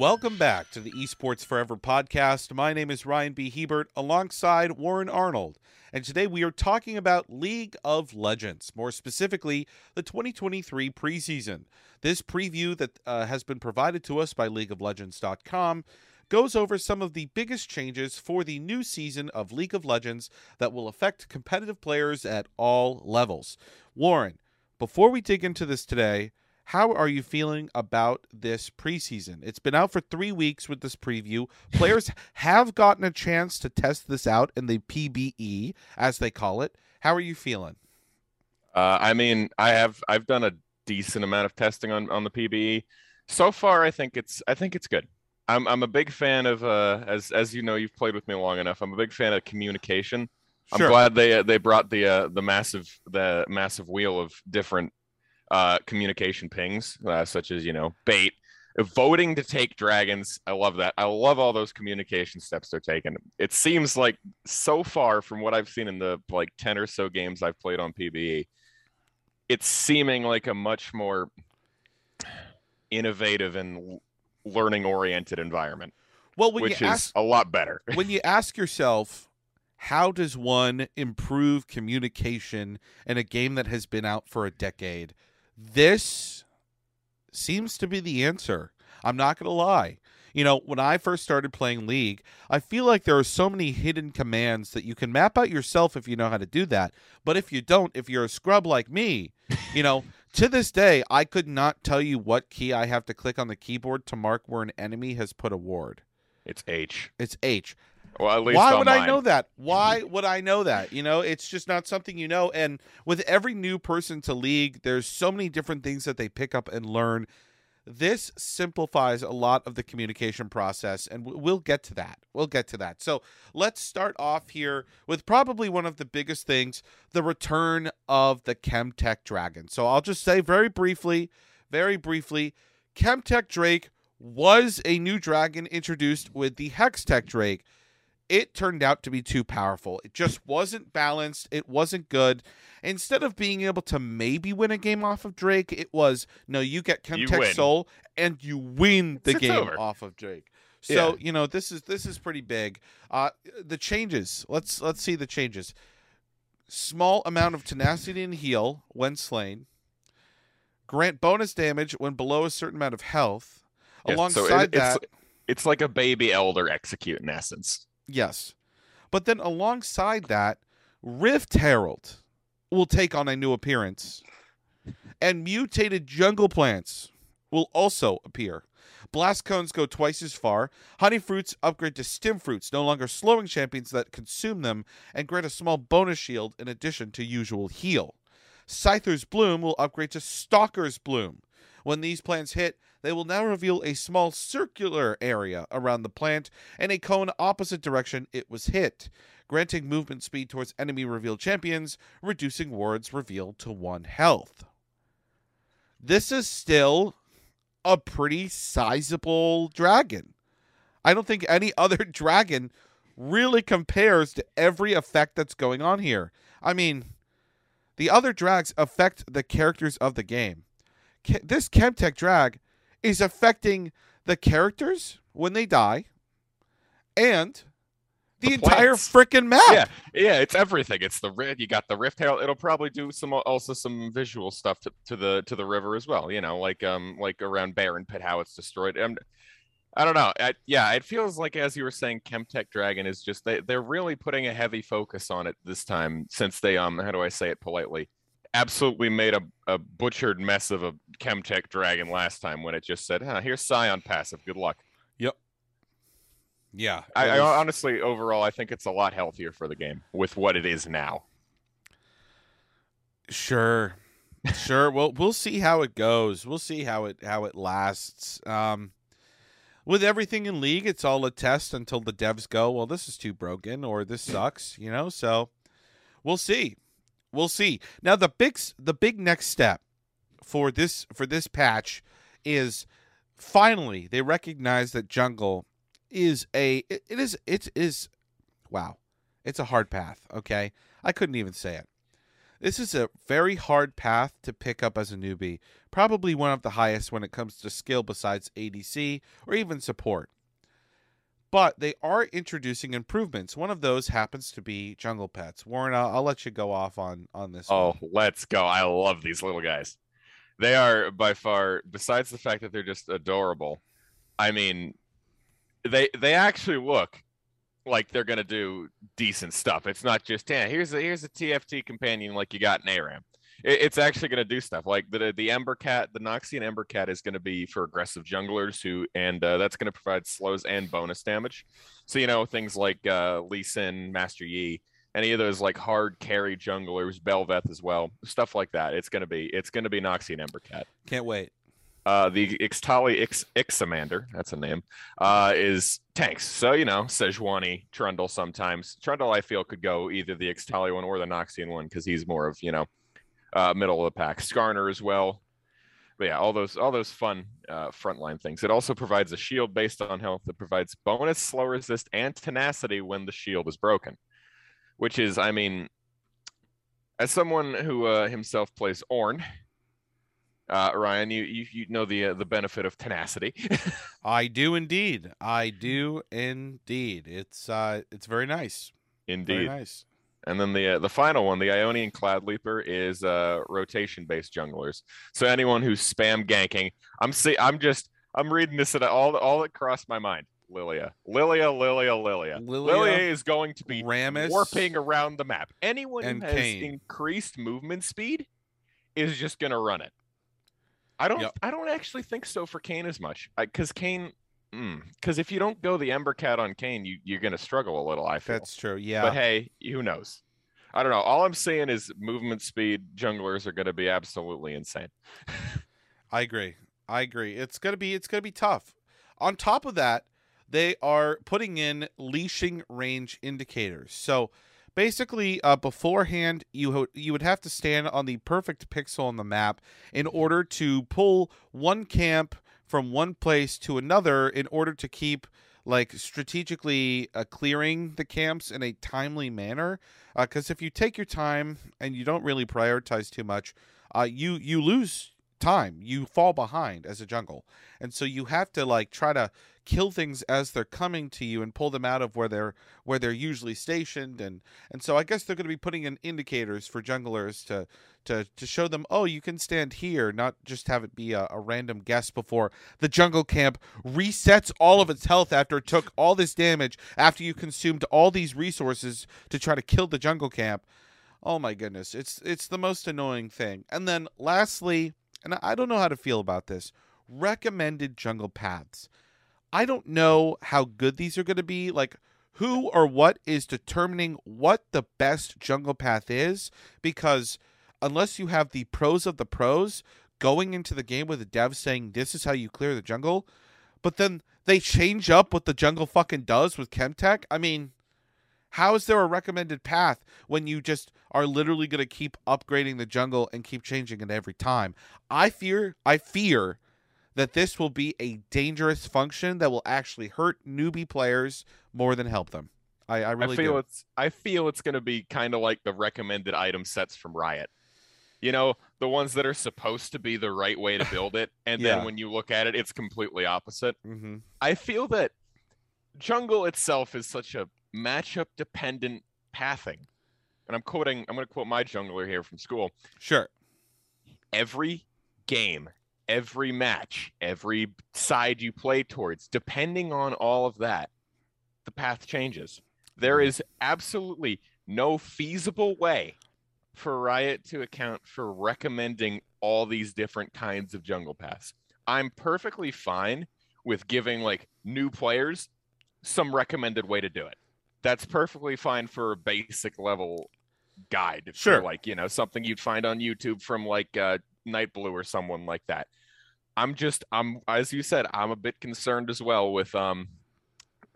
Welcome back to the Esports Forever podcast. My name is Ryan B. Hebert alongside Warren Arnold. And today we are talking about League of Legends, more specifically, the 2023 preseason. This preview that uh, has been provided to us by LeagueofLegends.com goes over some of the biggest changes for the new season of League of Legends that will affect competitive players at all levels. Warren, before we dig into this today, how are you feeling about this preseason? It's been out for three weeks with this preview. Players have gotten a chance to test this out in the PBE, as they call it. How are you feeling? Uh, I mean, I have I've done a decent amount of testing on on the PBE. So far, I think it's I think it's good. I'm I'm a big fan of uh, as as you know you've played with me long enough. I'm a big fan of communication. Sure. I'm glad they uh, they brought the uh, the massive the massive wheel of different uh, communication pings, uh, such as you know bait, voting to take dragons. I love that. I love all those communication steps they're taking. It seems like so far from what I've seen in the like ten or so games I've played on PBE, it's seeming like a much more innovative and learning oriented environment. Well, which is ask, a lot better. when you ask yourself, how does one improve communication in a game that has been out for a decade? This seems to be the answer. I'm not going to lie. You know, when I first started playing League, I feel like there are so many hidden commands that you can map out yourself if you know how to do that. But if you don't, if you're a scrub like me, you know, to this day, I could not tell you what key I have to click on the keyboard to mark where an enemy has put a ward. It's H. It's H. Well, at least Why would mine. I know that? Why would I know that? You know, it's just not something you know. And with every new person to league, there's so many different things that they pick up and learn. This simplifies a lot of the communication process, and we'll get to that. We'll get to that. So let's start off here with probably one of the biggest things the return of the Chemtech Dragon. So I'll just say very briefly, very briefly Chemtech Drake was a new dragon introduced with the Hextech Drake it turned out to be too powerful. It just wasn't balanced. It wasn't good. Instead of being able to maybe win a game off of Drake, it was no, you get Chemtech Soul and you win the game over. off of Drake. So yeah. you know this is this is pretty big. Uh, the changes. Let's let's see the changes. Small amount of tenacity and heal when slain. Grant bonus damage when below a certain amount of health. Alongside so it, that, it's, it's like a baby elder execute in essence. Yes. But then alongside that, Rift Herald will take on a new appearance. And mutated jungle plants will also appear. Blast cones go twice as far. Honey fruits upgrade to stim fruits, no longer slowing champions that consume them, and grant a small bonus shield in addition to usual heal. Scryer's Bloom will upgrade to Stalker's Bloom. When these plants hit, they will now reveal a small circular area around the plant and a cone opposite direction it was hit, granting movement speed towards enemy revealed champions, reducing wards revealed to one health. This is still a pretty sizable dragon. I don't think any other dragon really compares to every effect that's going on here. I mean, the other drags affect the characters of the game. This Chemtech drag is affecting the characters when they die and the, the entire freaking map. Yeah, yeah, it's everything. It's the rift. You got the rift hail. It'll probably do some also some visual stuff to, to the to the river as well. You know, like um like around Baron Pit how it's destroyed. And I don't know. I, yeah, it feels like as you were saying, Chemtech Dragon is just they they're really putting a heavy focus on it this time since they um how do I say it politely absolutely made a, a butchered mess of a Chemtech dragon last time when it just said, huh, here's Sion passive. Good luck. Yep. Yeah. I, was... I honestly, overall, I think it's a lot healthier for the game with what it is now. Sure. sure. well, we'll see how it goes. We'll see how it how it lasts. Um, with everything in league, it's all a test until the devs go, well, this is too broken or this sucks, you know. So we'll see. We'll see. Now the big the big next step for this for this patch is finally they recognize that jungle is a it, it is it is wow. It's a hard path, okay? I couldn't even say it. This is a very hard path to pick up as a newbie, probably one of the highest when it comes to skill besides ADC or even support. But they are introducing improvements. One of those happens to be jungle pets. Warren, I'll, I'll let you go off on on this. Oh, one. let's go. I love these little guys. They are by far, besides the fact that they're just adorable, I mean, they they actually look like they're gonna do decent stuff. It's not just yeah, here's a here's a TFT companion like you got in ARAM. It, it's actually gonna do stuff like the the Ember Cat, the Noxian Ember Cat is gonna be for aggressive junglers who, and uh, that's gonna provide slows and bonus damage. So you know things like uh, Lee Sin, Master Yi, any of those like hard carry junglers, Bel'Veth as well, stuff like that. It's gonna be it's gonna be Noxian Ember Cat. Can't wait. Uh, the Ixtali Ix, Ixamander, that's a name, uh, is tanks. So, you know, Sejuani, Trundle sometimes. Trundle, I feel, could go either the Ixtali one or the Noxian one because he's more of, you know, uh, middle of the pack. Skarner as well. But yeah, all those all those fun uh, frontline things. It also provides a shield based on health that provides bonus slow resist and tenacity when the shield is broken, which is, I mean, as someone who uh, himself plays Ornn, uh, Ryan, you, you you know the uh, the benefit of tenacity. I do indeed. I do indeed. It's uh, it's very nice. Indeed. Very nice. And then the uh, the final one, the Ionian Cloud Leaper, is uh, rotation based junglers. So anyone who's spam ganking, I'm see, I'm just I'm reading this and all all that crossed my mind. Lilia, Lilia, Lilia, Lilia. Lilia, Lilia is going to be Rammus, warping around the map. Anyone who has Kayn. increased movement speed is just going to run it. I don't. Yep. I don't actually think so for Kayn as much because Kayn. Because if you don't go the Ember Cat on Kayn, you you're going to struggle a little. I feel. That's true. Yeah. But hey, who knows? I don't know. All I'm saying is movement speed junglers are going to be absolutely insane. I agree. I agree. It's gonna be it's gonna be tough. On top of that, they are putting in leashing range indicators. So basically, uh, beforehand, you ho- you would have to stand on the perfect pixel on the map in order to pull one camp from one place to another in order to keep like strategically uh, clearing the camps in a timely manner. Because if you take your time and you don't really prioritize too much, uh, you you lose time. You fall behind as a jungle, and so you have to like try to kill things as they're coming to you and pull them out of where they're where they're usually stationed. And and so I guess they're going to be putting in indicators for junglers to to to show them, oh, you can stand here, not just have it be a, a random guess before the jungle camp resets all of its health after it took all this damage after you consumed all these resources to try to kill the jungle camp. Oh my goodness, it's it's the most annoying thing. And then lastly, and I don't know how to feel about this, recommended jungle paths. I don't know how good these are going to be. Like, who or what is determining what the best jungle path is? Because unless you have the pros of the pros going into the game with the devs saying this is how you clear the jungle, but then they change up what the jungle fucking does with Chemtech. I mean, how is there a recommended path when you just are literally going to keep upgrading the jungle and keep changing it every time? I fear, I fear that this will be a dangerous function that will actually hurt newbie players more than help them. I, I really I feel do. it's I feel it's going to be kind of like the recommended item sets from Riot. You know, the ones that are supposed to be the right way to build it, and Yeah. then when you look at it, it's completely opposite. hmm I feel that jungle itself is such a matchup dependent pathing. And I'm quoting, I'm going to quote my jungler here from school. Sure. Every game, every match, every side you play towards, depending on all of that, the path changes. There Mhm. absolutely no feasible way for Riot to account for recommending all these different kinds of jungle paths. I'm perfectly fine with giving like new players some recommended way to do it. That's perfectly fine for a basic level guide. for, Sure. like, you know, something you'd find on YouTube from like uh Nightblue or someone like that. I'm just I'm as you said, I'm a bit concerned as well with um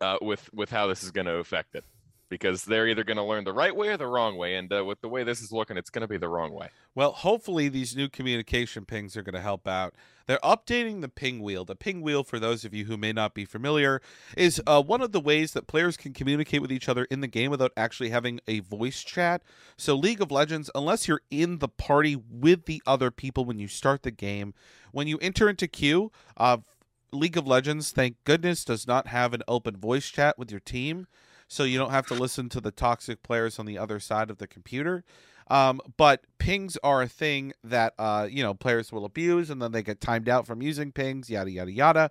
uh with with how this is going to affect it. Because they're either going to learn the right way or the wrong way. And uh, with the way this is looking, it's going to be the wrong way. Well, hopefully these new communication pings are going to help out. They're updating the ping wheel. The ping wheel, for those of you who may not be familiar, is uh, one of the ways that players can communicate with each other in the game without actually having a voice chat. So, League of Legends, unless you're in the party with the other people when you start the game, when you enter into queue, uh, League of Legends, thank goodness, does not have an open voice chat with your team. So you don't have to listen to the toxic players on the other side of the computer. Um, but pings are a thing that uh, you know players will abuse, and then they get timed out from using pings. Yada yada yada.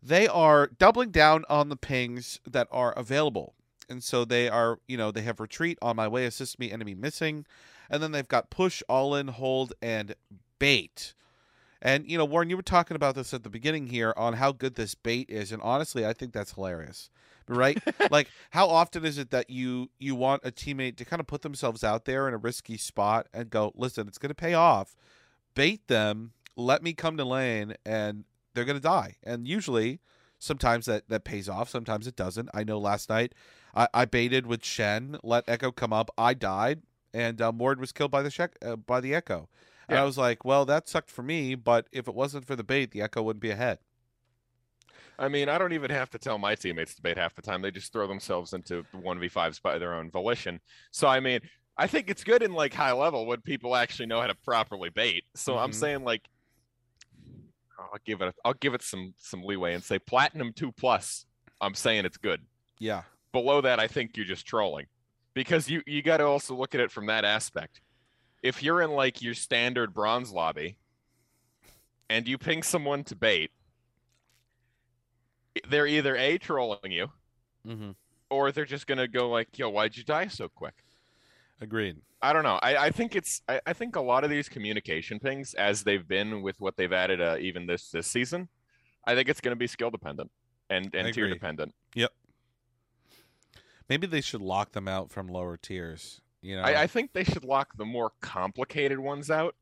They are doubling down on the pings that are available, and so they are you know they have retreat on my way, assist me, enemy missing, and then they've got push, all in, hold, and bait. And you know, Warren, you were talking about this at the beginning here on how good this bait is, and honestly, I think that's hilarious right? like how often is it that you you want a teammate to kind of put themselves out there in a risky spot and go, "Listen, it's going to pay off. Bait them, let me come to lane and they're going to die." And usually sometimes that that pays off, sometimes it doesn't. I know last night I, I baited with Shen, let Ekko come up, I died and uh, Mord was killed by the Shek- uh, by the Ekko. And Yeah. I was like, "Well, that sucked for me, but if it wasn't for the bait, the Ekko wouldn't be ahead." I mean, I don't even have to tell my teammates to bait half the time. They just throw themselves into one v fives by their own volition. So I mean, I think it's good in like high level when people actually know how to properly bait. So I'm Mhm. saying like, I'll give it, I'll give it some some leeway and say platinum two plus. I'm saying it's good. Yeah. Below that, I think you're just trolling, because you you got to also look at it from that aspect. If you're in like your standard bronze lobby, and you ping someone to bait, they're either a trolling you Mhm. or they're just gonna go like, "Yo, why'd you die so quick?" Agreed. I don't know. I, I think it's I, I think a lot of these communication pings, as they've been with what they've added uh, even this this season, I think it's gonna be skill dependent and and tier dependent. Yep. Maybe they should lock them out from lower tiers. You know, I, I think they should lock the more complicated ones out,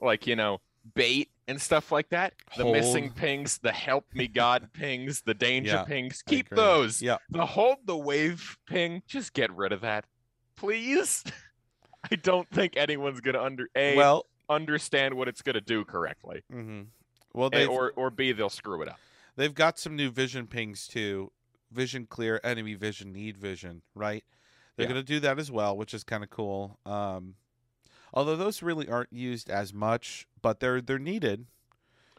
like you know bait and stuff like that. The missing pings, the help me God pings, the danger Yeah, pings. Keep those. Yeah, The hold the wave ping, just get rid of that, please. I don't think anyone's gonna under a well, understand what it's gonna do correctly, Mm-hmm. well, they or or b they'll screw it up. they've got some new vision pings too. Vision clear, enemy vision, need vision. Right? They're Yeah. gonna do that as well, which is kind of cool. Um, although those really aren't used as much, but they're they're needed.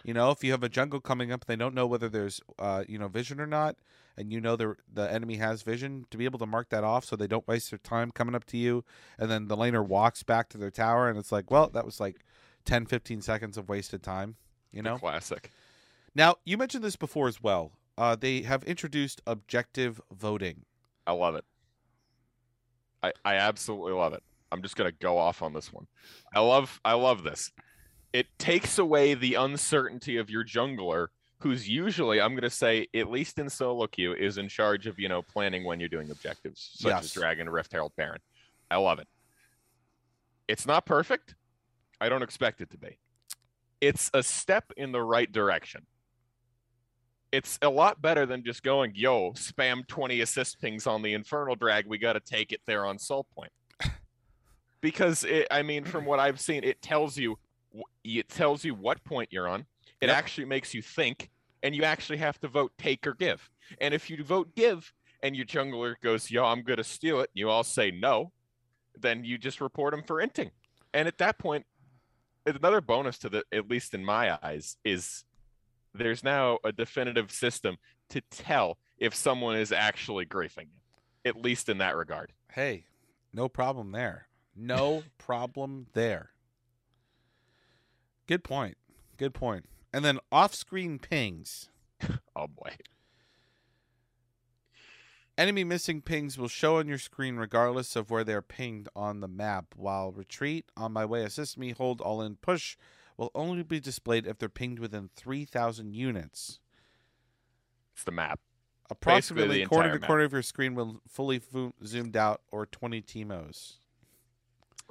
You know, if you have a jungle coming up, they don't know whether there's uh, you know vision or not, and you know the the enemy has vision to be able to mark that off, so they don't waste their time coming up to you, and then the laner walks back to their tower, and it's like, well, that was like 10, 15 seconds of wasted time. You know. classic. Now you mentioned this before as well. Uh, they have introduced objective voting. I love it. I I absolutely love it. I'm just gonna go off on this one. I love I love this. It takes away the uncertainty of your jungler, who's usually I'm gonna say at least in solo queue is in charge of you know planning when you're doing objectives such Yes. as Dragon, Rift, Herald, Baron. I love it. It's not perfect. I don't expect it to be. It's a step in the right direction. It's a lot better than just going, yo, spam 20 assist pings on the Infernal Drag. We got to take it there on Soul Point. because, it, I mean, from what I've seen, it tells you it tells you what point you're on. It Yep. actually makes you think, and you actually have to vote take or give. And if you vote give and your jungler goes, yo, I'm going to steal it, you all say no, then you just report him for inting. And at that point, another bonus to the, at least in my eyes, is there's now a definitive system to tell if someone is actually griefing you, at least in that regard. Hey, no problem there. No problem there. Good point. Good point. And then off-screen pings. Oh boy. Enemy missing pings will show on your screen regardless of where they're pinged on the map, while retreat, on my way, assist me, hold, all in, push will only be displayed if they're pinged within 3,000 units. It's the map. Approximately the quarter to quarter of your screen will fully fu- zoomed out or 20 Teemos.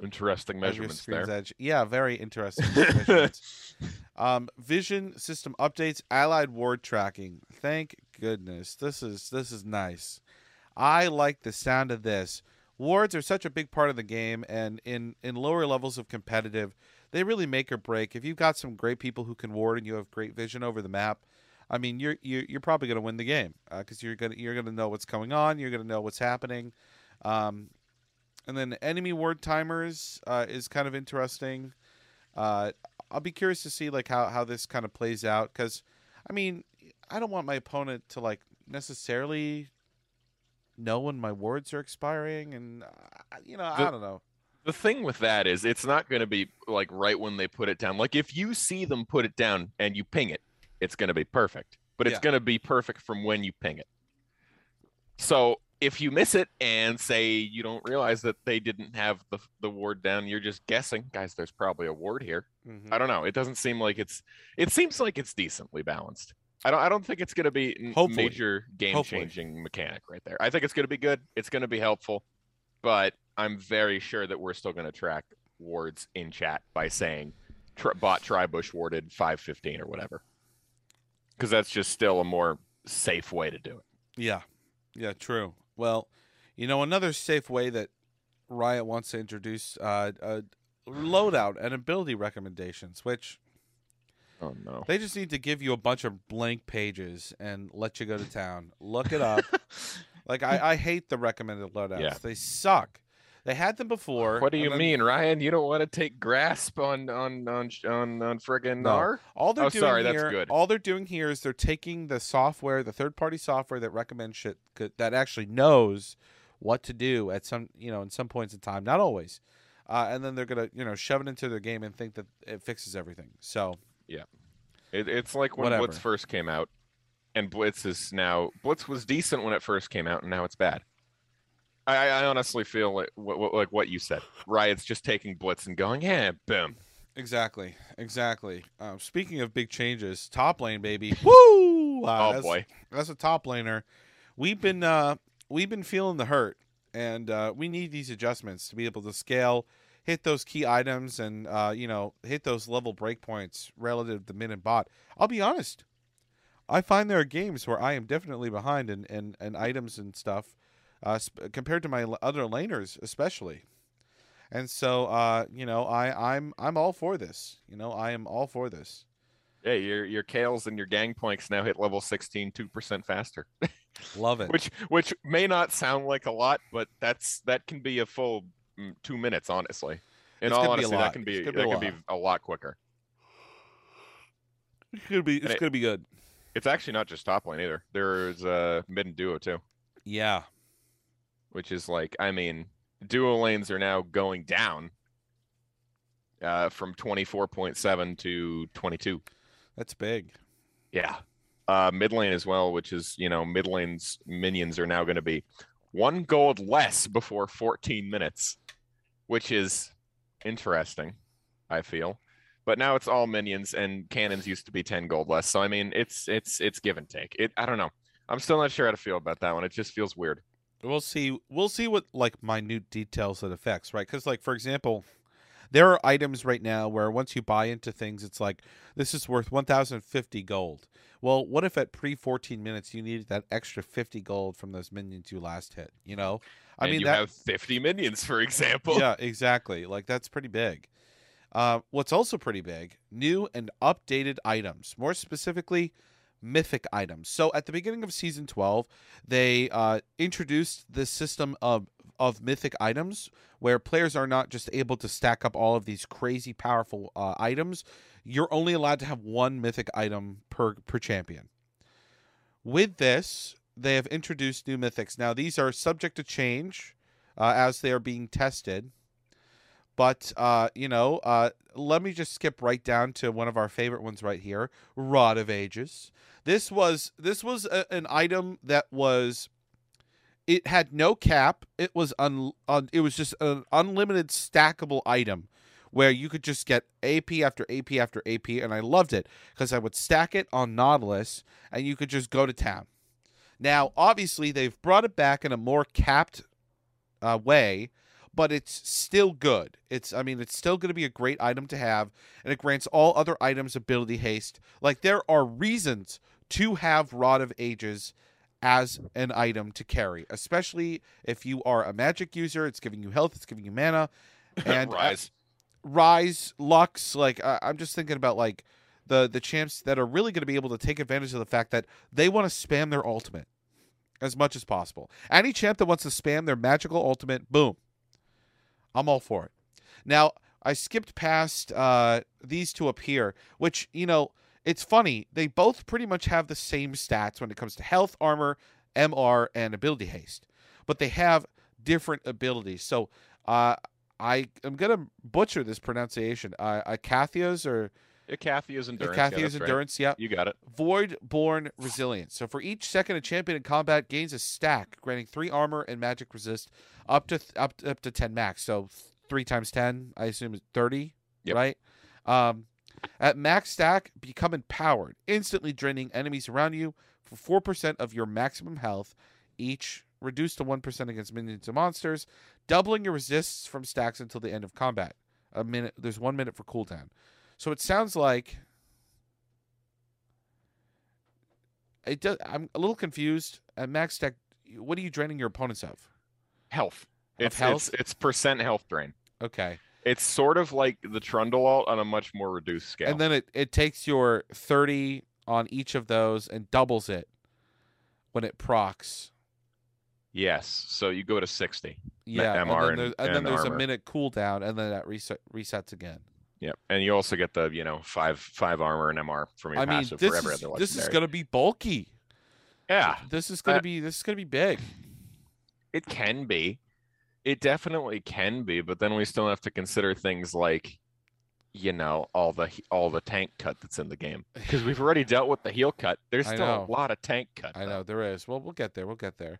Interesting measurements there. edge. Yeah, very interesting. measurements. um, vision system updates, allied ward tracking. Thank goodness. This is this is nice. I like the sound of this. Wards are such a big part of the game, and in in lower levels of competitive, they really make or break. If you've got some great people who can ward and you have great vision over the map, I mean, you're you're, you're probably going to win the game because you're gonna you're gonna know what's going on. You're gonna know what's happening. Um, and then enemy ward timers uh, is kind of interesting. Uh, I'll be curious to see like how how this kind of plays out because, I mean, I don't want my opponent to like necessarily know when my wards are expiring, and uh, you know The- I don't know. The thing with that is it's not going to be like right when they put it down. Like if you see them put it down and you ping it, it's going to be perfect. But it's Yeah. going to be perfect from when you ping it. So if you miss it and say you don't realize that they didn't have the the ward down, you're just guessing, guys. There's probably a ward here. Mhm. I don't know. It doesn't seem like it's. It seems like it's decently balanced. I don't. I don't think it's going to be a Hopefully. major game Hopefully. changing mechanic right there. I think it's going to be good. It's going to be helpful, but I'm very sure that we're still going to track wards in chat by saying tr- bot tribush warded 515 or whatever, because that's just still a more safe way to do it. Yeah, yeah, true. Well, you know, another safe way that Riot wants to introduce uh, uh, loadout and ability recommendations, which Oh no. they just need to give you a bunch of blank pages and let you go to town. Look it up. like I, I hate the recommended loadouts. Yeah. They suck. They had them before. What do you then mean, Ryan? You don't want to take grasp on on on on on friggin' No. Gnar? All they're Oh, doing sorry, that's here, good. all they're doing here is they're taking the software, the third-party software that recommends shit that actually knows what to do at some, you know, in some points in time, not always, uh, and then they're gonna, you know, shove it into their game and think that it fixes everything. So yeah, It, it's like when Whatever. Blitz first came out, and Blitz is now Blitz was decent when it first came out, and now it's bad. I, I honestly feel like what, like what you said. Riot's just taking Blitz and going, yeah, boom. exactly, exactly. Um, speaking of big changes, top lane, baby, woo! Uh, oh as- boy, that's a top laner, we've been uh, we've been feeling the hurt, and uh, we need these adjustments to be able to scale, hit those key items, and uh, you know hit those level breakpoints relative to mid and bot. I'll be honest, I find there are games where I am definitely behind in in, in items and stuff, uh, sp- compared to my l- other laners, especially. And so, uh, you know, I, I'm I'm all for this. You know, I am all for this. yeah, your your Kayles and your Gangplanks now hit level 16 two percent faster, Love it. which which may not sound like a lot, but that's that can be a full mm, two minutes, honestly. In It's all honesty, that can be that a can be a lot quicker. It's gonna be it's And it- gonna be good. It's actually not just top lane either. There's uh mid and duo too. Yeah. which is like I mean, duo lanes are now going down uh, from 24.7 to 22. That's big. Yeah. Uh, mid lane as well, which is you know mid lane's minions are now going to be one gold less before 14 minutes, which is interesting. I feel, but now it's all minions and cannons used to be 10 gold less. So I mean, it's it's it's give and take. It I don't know. I'm still not sure how to feel about that one. It just feels weird. We'll see. We'll see what like minute details it affects, right? Because like for example, there are items right now where once you buy into things, it's like this is worth 1,050 gold. Well, what if at pre 14 minutes you needed that extra 50 gold from those minions you last hit? You know, I and mean you that. have 50 minions, for example. yeah, exactly. Like that's pretty big. Uh, what's also pretty big: new and updated items. More specifically, mythic items. So at the beginning of season twelve, they uh, introduced this system of of mythic items where players are not just able to stack up all of these crazy powerful uh, items. You're only allowed to have one mythic item per per champion. With this, they have introduced new mythics. Now these are subject to change uh, as they are being tested. But uh, you know, uh, let me just skip right down to one of our favorite ones right here, Rod of Ages. This was this was a, an item that was it had no cap. It was un, un it was just an unlimited stackable item where you could just get AP after AP after AP and I loved it because I would stack it on Nautilus and you could just go to town. Now, obviously, they've brought it back in a more capped uh, way, but it's still good. It's, I mean, it's still going to be a great item to have, and it grants all other items ability haste. Like there are reasons to have Rod of Ages as an item to carry, especially if you are a magic user. It's giving you health, it's giving you mana, and uh, Ryze. Ryze, Lux. Like I I'm just thinking about like the the champs that are really going to be able to take advantage of the fact that they want to spam their ultimate as much as possible. Any champ that wants to spam their magical ultimate, boom, I'm all for it. Now I skipped past uh, these two up here, which you know it's funny. They both pretty much have the same stats when it comes to health, armor, MR, and ability haste, but they have different abilities. So uh, I am gonna butcher this pronunciation. Uh, Acathias or Icathia's endurance. yeah, Acathia's that's right. endurance. Yeah, You got it. Void Born Resilience. So for each second a champion in combat gains a stack, granting three armor and magic resist up to up up to ten max. So three times ten, I assume is thirty, Yep. right? Um, at max stack, become empowered, instantly draining enemies around you for four percent of your maximum health, each reduced to one percent against minions and monsters, doubling your resists from stacks until the end of combat. A minute. There's one minute for cooldown. So it sounds like it does. I'm a little confused. At max stack, what are you draining your opponents of? Health. Of It's, health? it's it's percent health drain. Okay, It's sort of like the Trundle alt on a much more reduced scale. and then it it takes your 30 on each of those and doubles it when it procs. yes, so you go to sixty. Yeah, and then there's, and then there's a minute cooldown, and then that reset resets again. Yep, and you also get the you know five five armor and MR from your I mean, passive this for every is this is gonna be bulky. yeah, This is gonna Uh, be this is gonna be big. it can be. It definitely can be, but then we still have to consider things like, you know, all the all the tank cut that's in the game because we've already dealt with the heel cut. There's still a lot of tank cut. I though. know there is. Well, we'll get there. We'll get there.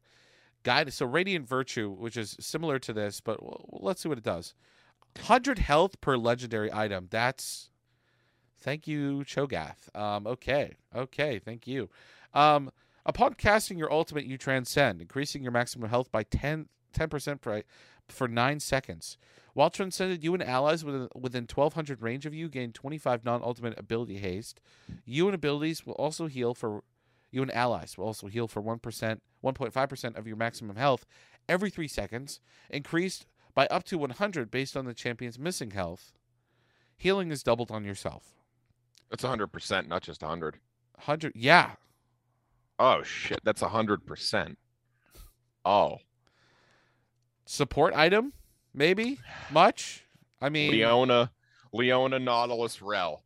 Guide. So radiant virtue, which is similar to this, but let's see what it does. Hundred health per legendary item. That's. Thank you, Cho'Gath. Um. Okay. Okay. Thank you. Um. Upon casting your ultimate, you transcend, increasing your maximum health by 10 percent for for nine seconds. While transcended, you and allies within within 1200 range of you gain 25 non-ultimate ability haste. You and abilities will also heal for you and allies will also heal for 1%, 1.5% of your maximum health every 3 seconds, increased by up to 100 based on the champion's missing health. Healing is doubled on yourself. Hundred percent, not just hundred. 100 Yeah. Oh shit, that's hundred percent. Oh, Support item? Maybe? Much? I mean, Leona, Leona, Nautilus, Rell,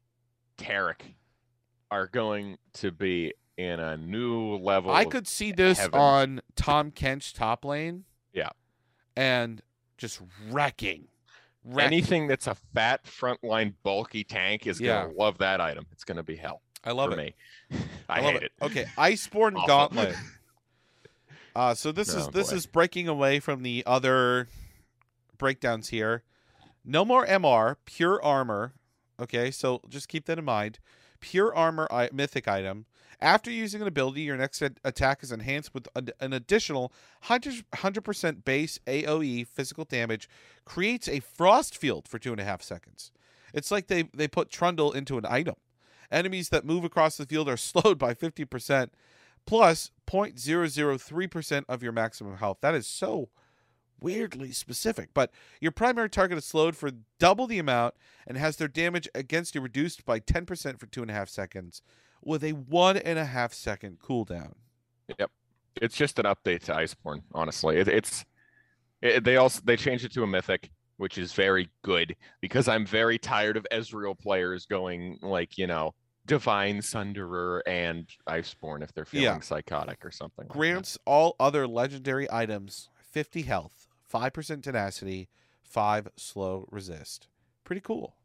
Taric are going to be in a new level. I could see this heaven. on Tahm Kench top lane. Yeah. And just wrecking. wrecking. anything that's a fat frontline bulky tank is Yeah. gonna love that item. It's gonna be hell I love for it. me. I, love hate it. Okay, Iceborne. Gauntlet. Uh, so this is Oh, this boy. is breaking away from the other breakdowns here. No more MR, pure armor. Okay, so just keep that in mind. Pure armor I- mythic item. After using an ability, your next attack is enhanced with an additional 100 100% base AOE physical damage. Creates a frost field for two and a half seconds. It's like they they put Trundle into an item. Enemies that move across the field are slowed by 50%, plus 0.003% of your maximum health. That is so weirdly specific. But your primary target is slowed for double the amount and has their damage against you reduced by 10% for two and a half seconds with a one and a half second cooldown. Yep, it's just an update to Iceborne. Honestly, it, it's it, they also they changed it to a mythic, which is very good because I'm very tired of Ezreal players going like you know Divine Sunderer and Iceborne if they're feeling Yeah. psychotic or something. like. Grants all other legendary items 50 health, 5% tenacity, 5 slow resist. Pretty cool.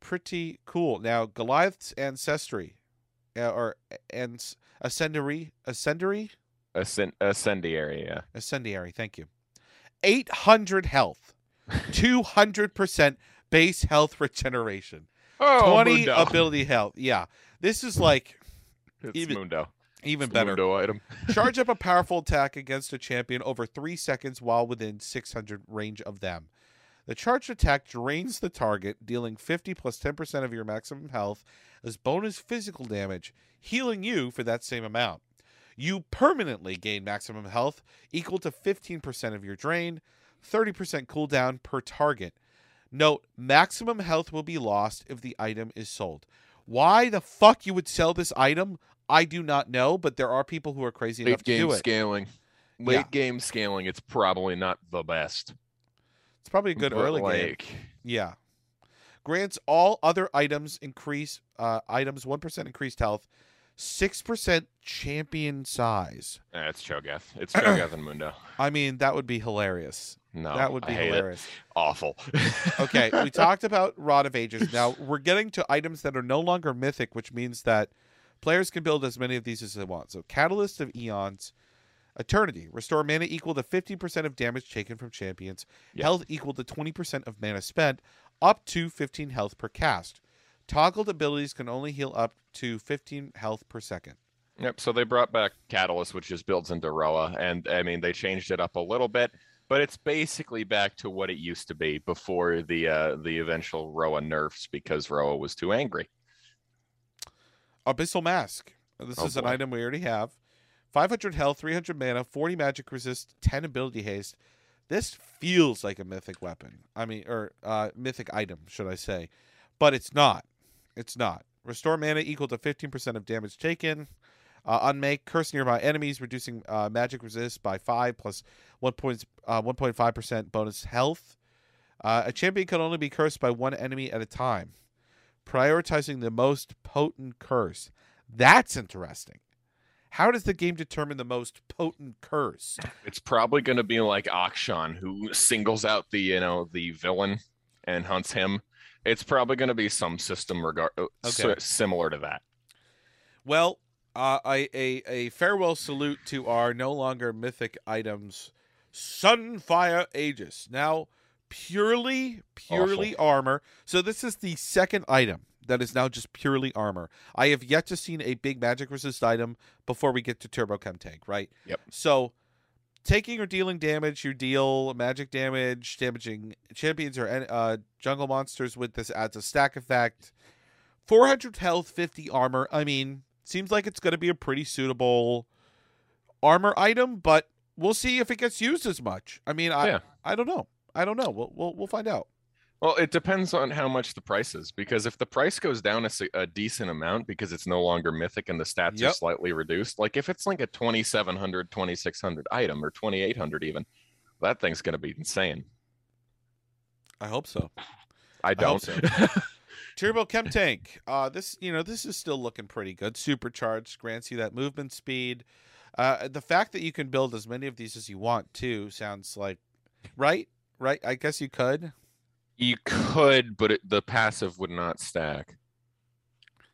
Pretty cool. Now, Goliath's ancestry, uh, or and ascendery, ascendery, Ascend- Ascendiary, yeah. ascendiary. Thank you. 800 health, 200% base health regeneration, Oh, 20 Mundo. ability health. Yeah, this is like It's even- Mundo. even It's better. Mundo item. Charge up a powerful attack against a champion over three seconds while within 600 range of them. The charged attack drains the target, dealing 50 plus 10% of your maximum health as bonus physical damage, healing you for that same amount. You permanently gain maximum health equal to 15% of your drain, 30% cooldown per target. Note, maximum health will be lost if the item is sold. Why the fuck you would sell this item, I do not know, but there are people who are crazy enough Late to game do it. Late game scaling. Late Yeah. game scaling. It's probably not the best. It's probably a good but, early game. Yeah. Grants all other items increase uh, items 1% increased health, 6% champion size. eh, it's Cho'Gath. It's Cho'Gath and Mundo. I mean, that would be hilarious. No, that would be hate it. hilarious. Awful. Okay, we talked about Rod of Ages. Now we're getting to items that are no longer mythic, which means that players can build as many of these as they want. So, Catalyst of Eons, Eternity, restore mana equal to 50% of damage taken from champions, Yeah. health equal to 20% of mana spent, up to 15 health per cast. Toggled abilities can only heal up to 15 health per second. Yep. So they brought back Catalyst, which just builds into Roa, and I mean they changed it up a little bit, but it's basically back to what it used to be before the uh, the eventual Roa nerfs because Roa was too angry. Abyssal Mask. This Oh, is an item we already have. 500 health, 300 mana, 40 magic resist, 10 ability haste. This feels like a mythic weapon. I mean, or uh, mythic item, should I say. But it's not. It's not. Restore mana equal to 15% of damage taken. Uh, unmake, curse nearby enemies, reducing uh, magic resist by 5 plus 1 point, uh, 1.5% bonus health. Uh, a champion can only be cursed by one enemy at a time. Prioritizing the most potent curse. That's interesting. How does the game determine the most potent curse? It's probably going to be like Akshan, who singles out the you know the villain and hunts him. It's probably going to be some system regard uh, s- similar to that. Well, uh, a, a a farewell salute to our no longer mythic items, Sunfire Aegis. Now, purely purely armor. So this is the second item that is now just purely armor. I have yet to seen a big magic resist item before we get to Turbo Chem Tank, right? Yep. So taking or dealing damage, you deal magic damage, damaging champions or uh, jungle monsters with this adds a stack effect. 400 health, 50 armor. I mean, seems like it's going to be a pretty suitable armor item, but we'll see if it gets used as much. I mean, I Yeah. I don't know. I don't know. We'll we'll, we'll find out. Well, it depends on how much the price is because if the price goes down a, a decent amount because it's no longer mythic and the stats are slightly reduced, like if it's like a 2700, 2600 item or 2800 even, that thing's going to be insane. I hope so. I don't. so. Turbo Chem Tank. Uh, this you know this is still looking pretty good. Supercharged grants you that movement speed. Uh, the fact that you can build as many of these as you want too sounds like right, right. I guess you could. you could, but it, the passive would not stack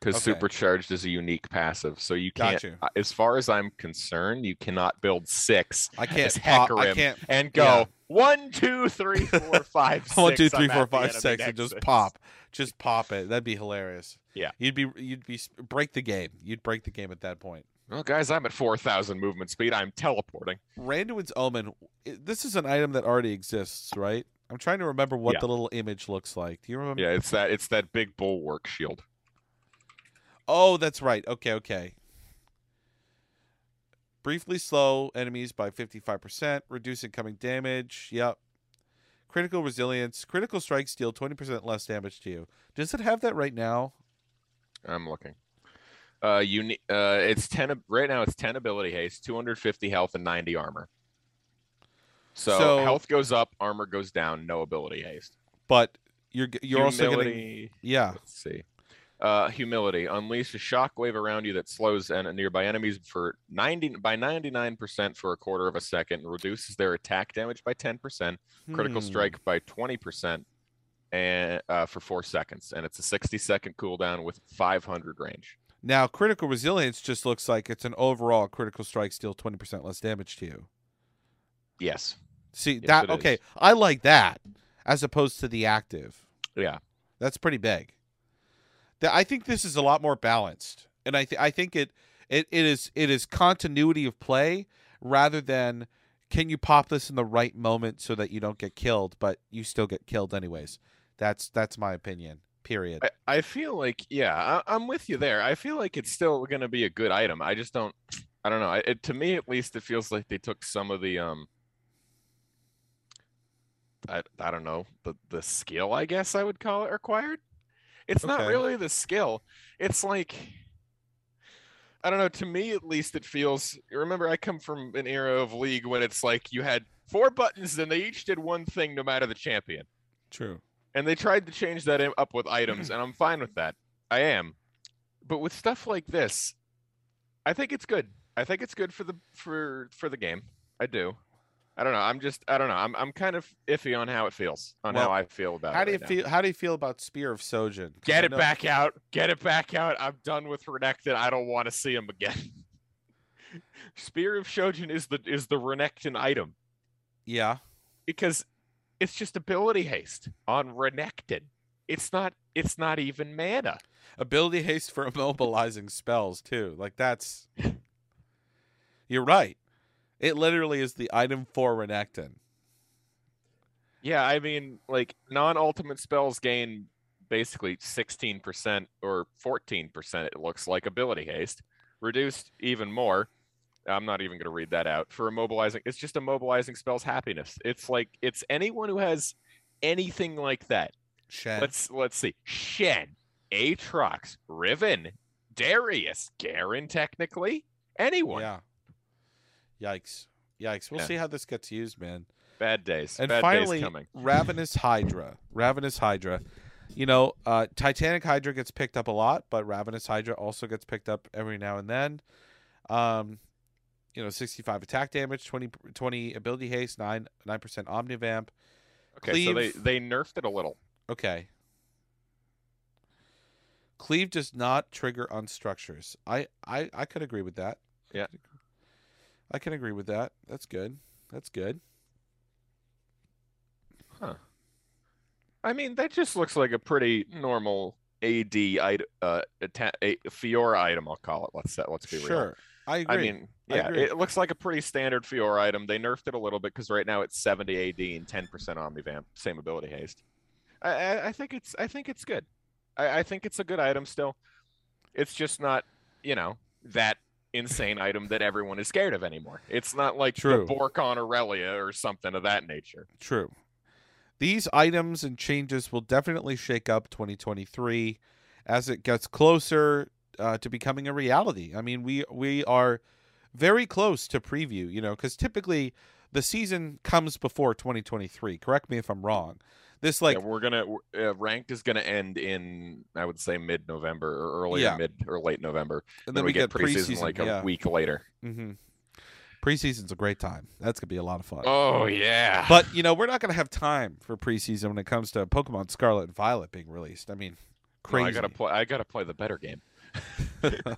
because Okay. supercharged is a unique passive. So you can't, as far as I'm concerned, you cannot build six I can't. Pop- I can't. and go Yeah. one, two, three, four, five, six. One, two, three, four, five, six, and just pop, just pop it. That'd be hilarious. Yeah. you'd be you'd be break the game. You'd break the game at that point. Well, guys, I'm at 4,000 movement speed. I'm teleporting. Randuin's Omen. This is an item that already exists, right? I'm trying to remember what Yeah. the little image looks like. Do you remember? Yeah, it's that. It's that big bulwark shield. Oh, that's right. Okay, okay. Briefly slow enemies by 55%, reduce incoming damage. Yep. Critical resilience. Critical strikes deal 20% less damage to you. Does it have that right now? I'm looking. Uh, you uh, it's 10 right now. It's 10 ability haste, 250 health, and 90 armor. So, So- health goes up, armor goes down, no ability haste. But you're you're also getting yeah. Let's see. Uh, humility. Unleash a shockwave around you that slows en- nearby enemies for 90 by 99% for a quarter of a second, and reduces their attack damage by 10%, critical Hmm. strike by 20%, and uh, for four seconds. And it's a 60 second cooldown with 500 range. Now, critical resilience just looks like it's an overall critical strike deal 20% less damage to you. Yes. See, Yes, that okay, is. I like that as opposed to the active. Yeah. That's pretty big. I think this is a lot more balanced, and I th- I think it, it it is it is continuity of play rather than can you pop this in the right moment so that you don't get killed, but you still get killed anyways. That's that's my opinion. Period. I, I feel like, yeah, I, I'm with you there. I feel like it's still going to be a good item. I just don't. I don't know. I- It, to me, at least, it feels like they took some of the um. I I don't know the the skill I guess I would call it required. It's not really the skill. It's like I don't know. To me, at least, it feels. Remember, I come from an era of league when it's like you had four buttons and they each did one thing no matter the champion. True. And they tried to change that up with items, mm-hmm. and I'm fine with that. I am. But with stuff like this, I think it's good. I think it's good for the for for the game. I do. I don't know. I'm just I don't know. I'm I'm kind of iffy on how it feels, on Well, how I feel about How it. do you now. feel? How do you feel about Spear of Shojin? 'Cause I Get it know- back out. Get it back out. I'm done with Renekton. I don't want to see him again. Spear of Shojin is the is the Renekton item Yeah. because it's just ability haste on Renekton. It's not it's not even mana. Ability haste for immobilizing spells too. Like that's. You're right. It literally is the item for Renekton. Yeah, I mean, like non-ultimate spells gain basically 16% or 14%, it looks like ability haste, reduced even more. I'm not even going to read that out for immobilizing. It's just immobilizing spells happiness. It's like it's anyone who has anything like that. Shen. Let's let's see. Shen, Aatrox, Riven, Darius, Garen, technically anyone. Yeah. Yikes. Yikes. We'll Yeah. see how this gets used, man. Bad days. And Bad finally, days coming. Ravenous Hydra. Ravenous Hydra. You know, uh, Titanic Hydra gets picked up a lot, but Ravenous Hydra also gets picked up every now and then. Um, you know, 65 attack damage, 20, 20 ability haste, 9 9% Omnivamp. Okay, so they they nerfed it a little. Okay. Cleave does not trigger on structures. I, I, I could agree with that. Yeah. I can agree with that. That's good. That's good. Huh. I mean, that just looks like a pretty normal AD item, uh, Fiora item. I'll call it. Let's let's be real. Sure. I agree. I mean, I yeah, agree. it looks like a pretty standard Fiora item. They nerfed it a little bit because right now it's 70 AD and 10% Omnivamp, same ability haste. I, I, I think it's I think it's good. I, I think it's a good item still. It's just not, you know, that insane item that everyone is scared of anymore. It's not like True. the Borkon Aurelia or something of that nature. True. These items and changes will definitely shake up 2023 as it gets closer uh, to becoming a reality. I mean, we we are very close to preview, you know, because typically the season comes before 2023. Correct me if I'm wrong. This like yeah, we're gonna uh, ranked is gonna end in I would say mid November or early Yeah. mid or late November. and then, we, get, preseason, like a yeah. week later. Mm-hmm. Preseason's a great time. That's gonna be a lot of fun. Oh yeah. But you know, we're not gonna have time for preseason when it comes to Pokemon Scarlet and Violet being released. I mean, No, crazy. I gotta play. I gotta play the better game.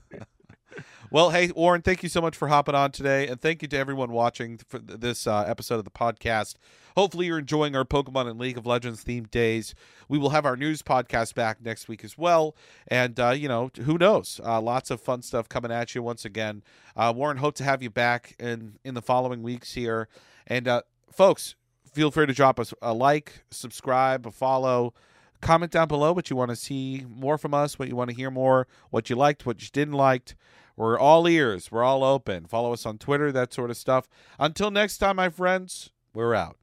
well, hey Warren, thank you so much for hopping on today, and thank you to everyone watching for this uh, episode of the podcast. Hopefully, you're enjoying our Pokemon and League of Legends themed days. We will have our news podcast back next week as well, and uh, you know, who knows? Uh, lots of fun stuff coming at you once again. Uh, Warren, hope to have you back in in the following weeks here, and uh, folks, feel free to drop us a like, subscribe, a follow. Comment down below what you want to see more from us, what you want to hear more, what you liked, what you didn't liked. We're all ears. We're all open. Follow us on Twitter, that sort of stuff. Until next time, my friends, we're out.